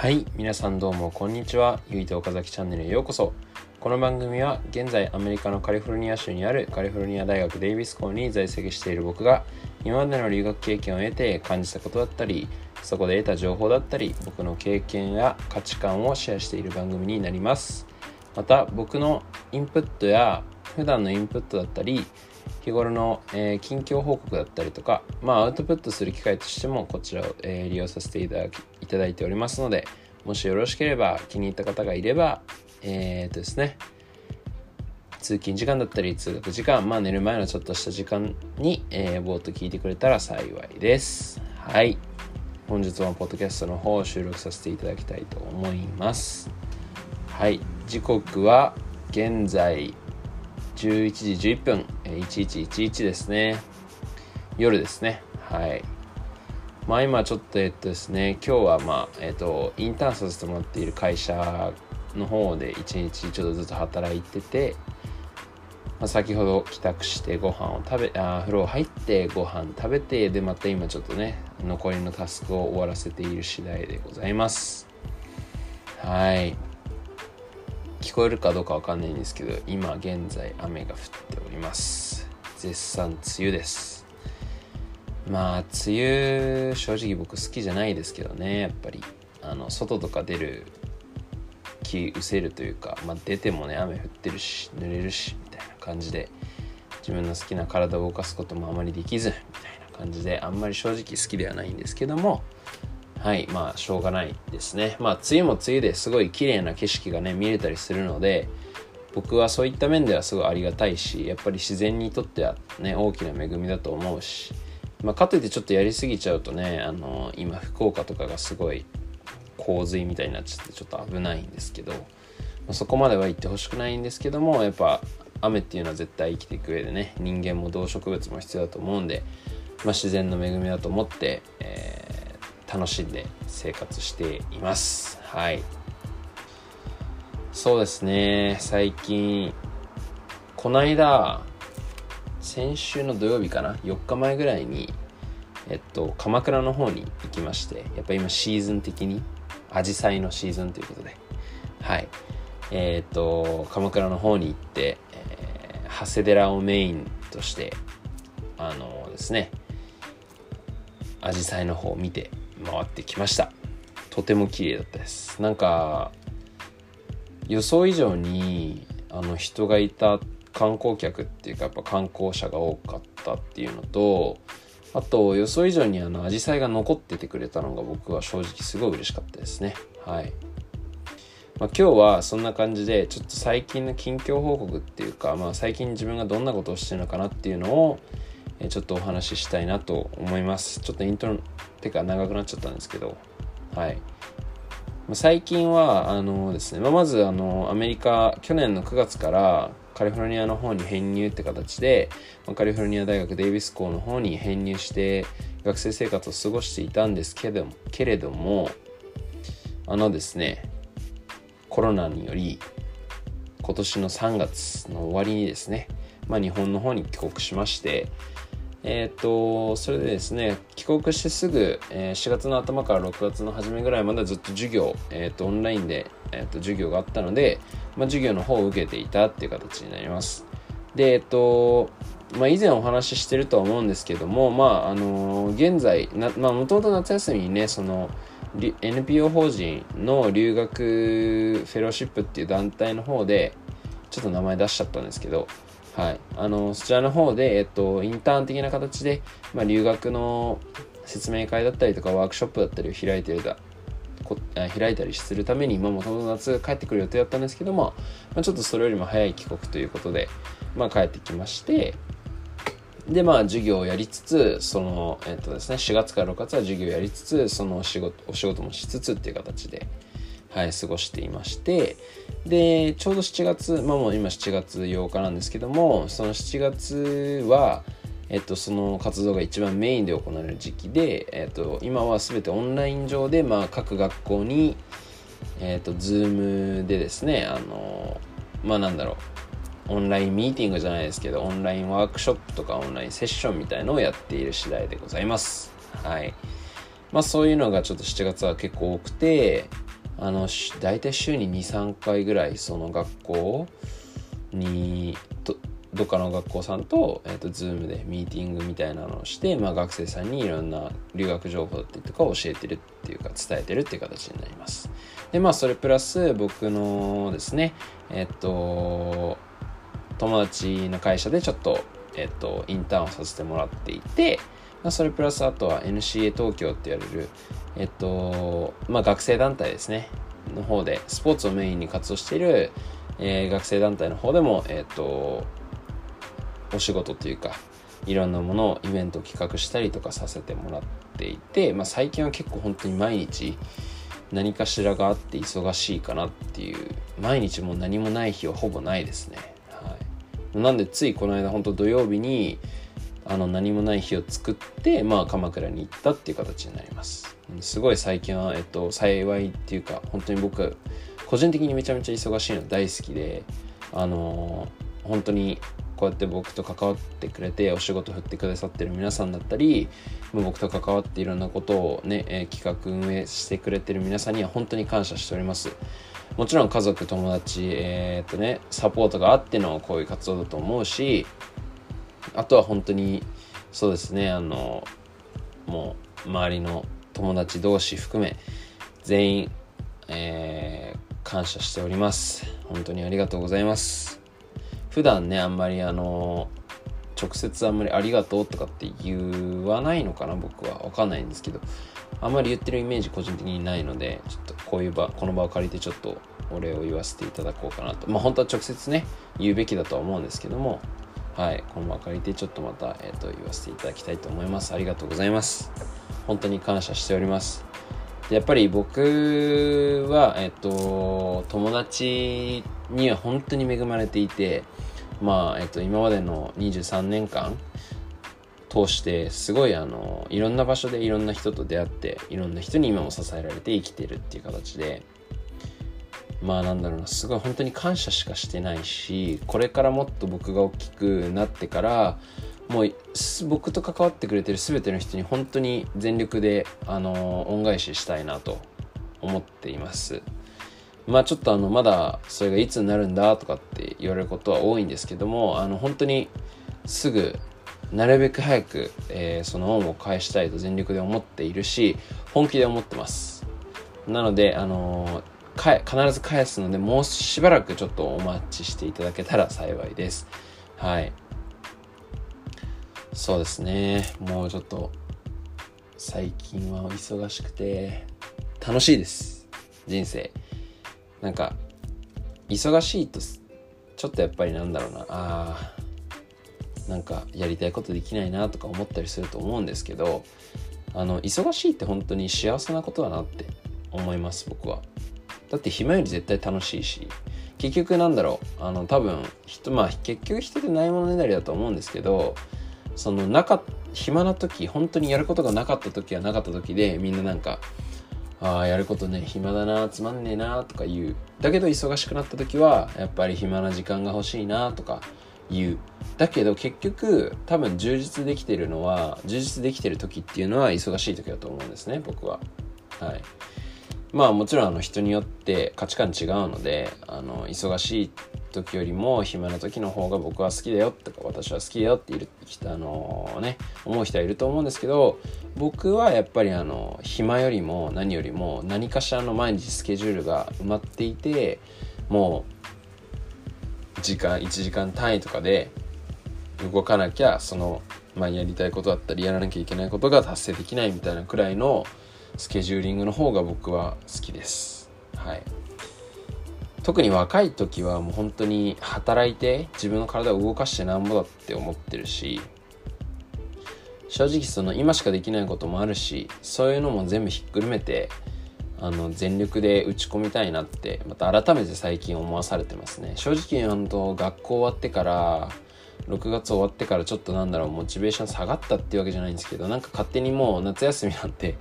はい皆さんどうもこんにちは。ゆいと岡崎チャンネルへようこそ。この番組は現在アメリカのカリフォルニア州にあるカリフォルニア大学デイビス校に在籍している僕が今までの留学経験を得て感じたことだったりそこで得た情報だったり僕の経験や価値観をシェアしている番組になります。また僕のインプットや普段のインプットだったり日頃の、えー、近況報告だったりとか、まあ、アウトプットする機会としてもこちらを、えー、利用させていただきただいておりますのでもしよろしければ気に入った方がいればえー、っとですね通勤時間だったり通学時間、まあ寝る前のちょっとした時間に、えー、ぼーっと聞いてくれたら幸いです。はい。本日もポッドキャストの方を収録させていただきたいと思います。はい。時刻は現在11時11分、1111ですね。夜ですね。はい。まあ今ちょっとえっとですね、今日はまあ、えっと、インターンさせてもらっている会社の方で一日ちょっとずつ働いてて、まあ、先ほど帰宅してご飯を食べあ風呂入ってご飯食べてでまた今ちょっとね残りのタスクを終わらせている次第でございます。はい。聞こえるかどうかわかんないんですけど今現在雨が降っております。絶賛梅雨です。まあ梅雨正直僕好きじゃないですけどねやっぱり。あの外とか出る気失せるというか、まあ、出てもね雨降ってるし濡れるしみたいな感じで自分の好きな体を動かすこともあまりできずみたいな感じであんまり正直好きではないんですけどもはいまあしょうがないですね。まあ梅雨も梅雨ですごい綺麗な景色がね見れたりするので僕はそういった面ではすごいありがたいしやっぱり自然にとってはね大きな恵みだと思うし、まあ、かといってちょっとやりすぎちゃうとねあの今福岡とかがすごい洪水みたいになっちゃってちょっと危ないんですけど、まあ、そこまでは行ってほしくないんですけどもやっぱ雨っていうのは絶対生きていく上でね人間も動植物も必要だと思うんで、まあ、自然の恵みだと思って、えー、楽しんで生活しています。はい。そうですね。最近この間先週の土曜日かな？4日前ぐらいにえっと鎌倉の方に行きましてやっぱ今シーズン的にアジサイのシーズンということで、はい。えっ、と、鎌倉の方に行って、えー、長谷寺をメインとして、あの、ですね、アジサイの方を見て回ってきました。とても綺麗だったです。なんか、予想以上に、あの、人がいたって観光客っていうか、やっぱ観光者が多かったっていうのと、あと予想以上にあの紫陽花が残っててくれたのが僕は正直すごい嬉しかったですね。はい、まあ、今日はそんな感じでちょっと最近の近況報告っていうか、まあ、最近自分がどんなことをしてるのかなっていうのをちょっとお話ししたいなと思います。ちょっとイントロてか長くなっちゃったんですけどはい。最近はあのですね、まあ、まずあのアメリカ去年の9月からカリフォルニアの方に編入って形で、まあ、カリフォルニア大学デイビス校の方に編入して学生生活を過ごしていたんですけどけれどもあのですねコロナにより今年の3月の終わりにですね、まあ、日本の方に帰国しましてえっ、と、それでですね、帰国してすぐ、えー、4月の頭から6月の初めぐらいまでずっと授業、えっ、と、オンラインで、えっ、と、授業があったので、まあ、授業の方を受けていたっていう形になります。で、えっと、まあ、以前お話ししてるとは思うんですけども、まあ、あの現在、なまあ、もともと夏休みにね、その、NPO 法人の留学フェローシップっていう団体の方で、ちょっと名前出しちゃったんですけど、はい、あのそちらの方で、えっと、インターン的な形で、まあ、留学の説明会だったりとかワークショップだったりを開いてるだ開いたりするために今もともと夏帰ってくる予定だったんですけども、まあ、ちょっとそれよりも早い帰国ということで、まあ、帰ってきましてでまあ授業をやりつつそのえっとですね4月から6月は授業をやりつつそのお仕事お仕事もしつつっていう形ではい、過ごしていましてでちょうど7月まあもう今7月8日なんですけどもその7月はえっと、その活動が一番メインで行われる時期で、えっと、今は全てオンライン上で、まあ、各学校に、えっと、ズームでですね、あの、まあなんだろう、オンラインミーティングじゃないですけど、オンラインワークショップとかオンラインセッションみたいのをやっている次第でございます。はい。まあそういうのがちょっと7月は結構多くて、あの大体週に23回ぐらいその学校にとどっかの学校さんと,、えーと、Zoom でミーティングみたいなのをして、まあ、学生さんにいろんな留学情報だったりとかを教えてるっていうか伝えてるっていう形になります。でまあそれプラス僕のですねえっ、ー、と友達の会社でちょっと,、えっ、ー、とインターンをさせてもらっていて、まあ、それプラスあとは NCA 東京って言われるえっ、とまあ学生団体ですね。の方でスポーツをメインに活動している、え学生団体の方でもえっ、とお仕事というかいろんなものをイベントを企画したりとかさせてもらっていて、まあ、最近は結構本当に毎日何かしらがあって忙しいかなっていう毎日もう何もない日はほぼないですね、はい、なんでついこの間本当土曜日にあの何もない日を作ってまあ鎌倉に行ったっていう形になります。すごい最近は、えっと、幸いっていうか本当に僕個人的にめちゃめちゃ忙しいの大好きであの本当にこうやって僕と関わってくれてお仕事振ってくださってる皆さんだったり僕と関わっていろんなことをね、え企画運営してくれてる皆さんには本当に感謝しております。もちろん家族友達えー、っとねサポートがあってのこういう活動だと思うしあとは本当にそうですねあのもう周りの友達同士含め全員、えー、感謝しております。本当にありがとうございます。普段ねあんまりあの直接あんまりありがとうとかって言わないのかな僕は。分かんないんですけどあんまり言ってるイメージ個人的にないのでちょっとこういう場この場を借りてちょっとお礼を言わせていただこうかなと。まあ本当は直接ね言うべきだとは思うんですけどもはいこの場を借りてちょっとまた、えーと、言わせていただきたいと思います。ありがとうございます。本当に感謝しております。やっぱり僕は、えっと、友達には本当に恵まれていて、まあ、えっと、今までの23年間通してすごいあのいろんな場所でいろんな人と出会っていろんな人に今も支えられて生きてるっていう形でまあなんだろうなすごい本当に感謝しかしてないしこれからもっと僕が大きくなってからもう僕と関わってくれてる全ての人に本当に全力で、あの恩返ししたいなと思っています。まあちょっとあのまだそれがいつになるんだとかって言われることは多いんですけどもあの本当にすぐなるべく早く、えー、その恩を返したいと全力で思っているし本気で思ってます。なのであの、必ず返すのでもうしばらくちょっとお待ちしていただけたら幸いです。はい。そうですね。もうちょっと最近は忙しくて楽しいです。人生。なんか忙しいとちょっとやっぱりなんだろうな。あなんかやりたいことできないなとか思ったりすると思うんですけどあの忙しいって本当に幸せなことだなって思います僕は。だって暇より絶対楽しいし結局なんだろうあの多分人まあ結局人ってないものねだりだと思うんですけどその中暇な時本当にやることがなかった時はなかった時でみんななんかああやることね暇だなつまんねえなとか言う。だけど忙しくなった時はやっぱり暇な時間が欲しいなとか言う。だけど結局多分充実できてるのは充実できてる時っていうのは忙しい時だと思うんですね僕は。はい。まあもちろんあの人によって価値観違うのであの忙しい時よりも暇な時の方が僕は好きだよとか私は好きだよっているあのね思う人はいると思うんですけど僕はやっぱりあの暇よりも何よりも何かしらの毎日スケジュールが埋まっていてもう時間1時間単位とかで動かなきゃその、まあ、やりたいことだったりやらなきゃいけないことが達成できないみたいなくらいのスケジューリングの方が僕は好きです。はい特に若い時はもう本当に働いて自分の体を動かしてなんぼだって思ってるし正直その今しかできないこともあるしそういうのも全部ひっくるめてあの全力で打ち込みたいなってまた改めて最近思わされてますね正直本当学校終わってから6月終わってからちょっとなんだろうモチベーション下がったっていうわけじゃないんですけどなんか勝手にもう夏休みなんて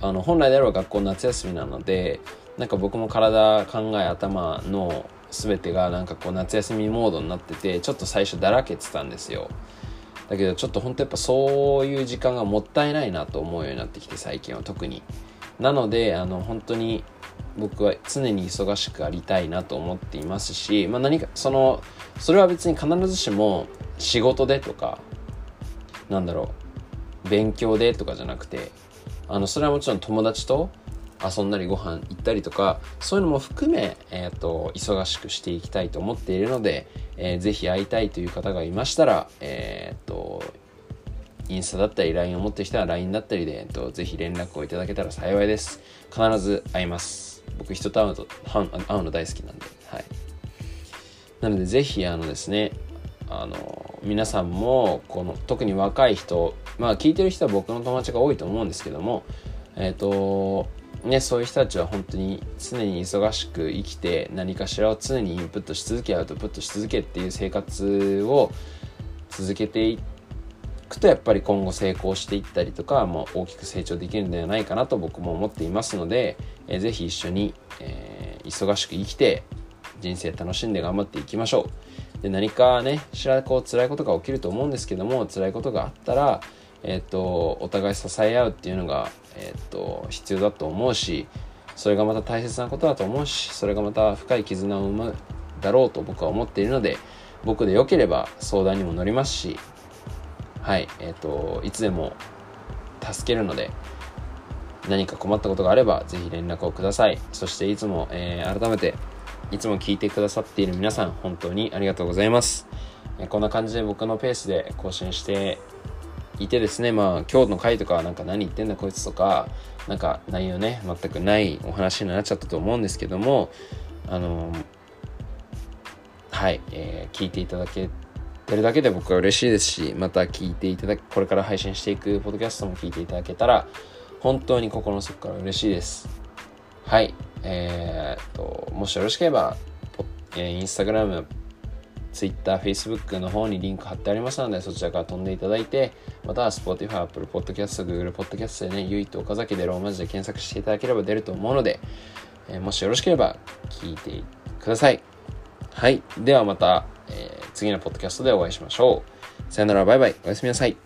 あの本来であれば学校夏休みなのでなんか僕も体考え頭の全てがなんかこう夏休みモードになっててちょっと最初だらけてたんですよ。だけどちょっと本当やっぱそういう時間がもったいないなと思うようになってきて最近は特に。なのであの本当に僕は常に忙しくありたいなと思っていますし、まあ、何かそのそれは別に必ずしも仕事でとかなんだろう勉強でとかじゃなくてあのそれはもちろん友達と遊んだりご飯行ったりとかそういうのも含め、えーと、忙しくしていきたいと思っているので、えー、ぜひ会いたいという方がいましたら、えーと、インスタだったり LINE を持ってる人は LINE だったりで、えーと、ぜひ連絡をいただけたら幸いです。必ず会います。僕人と会うと会うの大好きなんではい。なのでぜひあのですねあの皆さんもこの特に若い人まあ聞いてる人は僕の友達が多いと思うんですけどもえっ、ー、とね、そういう人たちは本当に常に忙しく生きて何かしらを常にインプットし続けアウトプットし続けっていう生活を続けていっくとやっぱり今後成功していったりとか、まあ、大きく成長できるんではないかなと僕も思っていますので、えー、ぜひ一緒に、えー、忙しく生きて人生楽しんで頑張っていきましょう。で何かねしらこう辛いことが起きると思うんですけども辛いことがあったらえっ、ー、とお互い支え合うっていうのがえっ、と必要だと思うしそれがまた大切なことだと思うしそれがまた深い絆を生むだろうと僕は思っているので僕でよければ相談にも乗りますしはいえっ、といつでも助けるので何か困ったことがあればぜひ連絡をください。そしていつも、えー、改めていつも聞いてくださっている皆さん本当にありがとうございます、えこんな感じで僕のペースで更新していてですね、まあ、今日の回とかなんか何言ってんだこいつとか、なんか内容ね、全くないお話になっちゃったと思うんですけども、あのはい、えー、聞いていただけてるだけで僕は嬉しいですし、また聞いていただく、これから配信していくポッドキャストも聞いていただけたら、本当に心の底から嬉しいです。はい、えー、っと、もしよろしければ、えー、インスタグラム、Twitter、Facebook の方にリンク貼ってありますので、そちらから飛んでいただいて、または Spotify、Apple Podcast、Google Podcast でね、ゆいと岡崎でローマ字で検索していただければ出ると思うので、えー、もしよろしければ聞いてください。はい。ではまた、えー、次のポッドキャストでお会いしましょう。さよなら、バイバイ。おやすみなさい。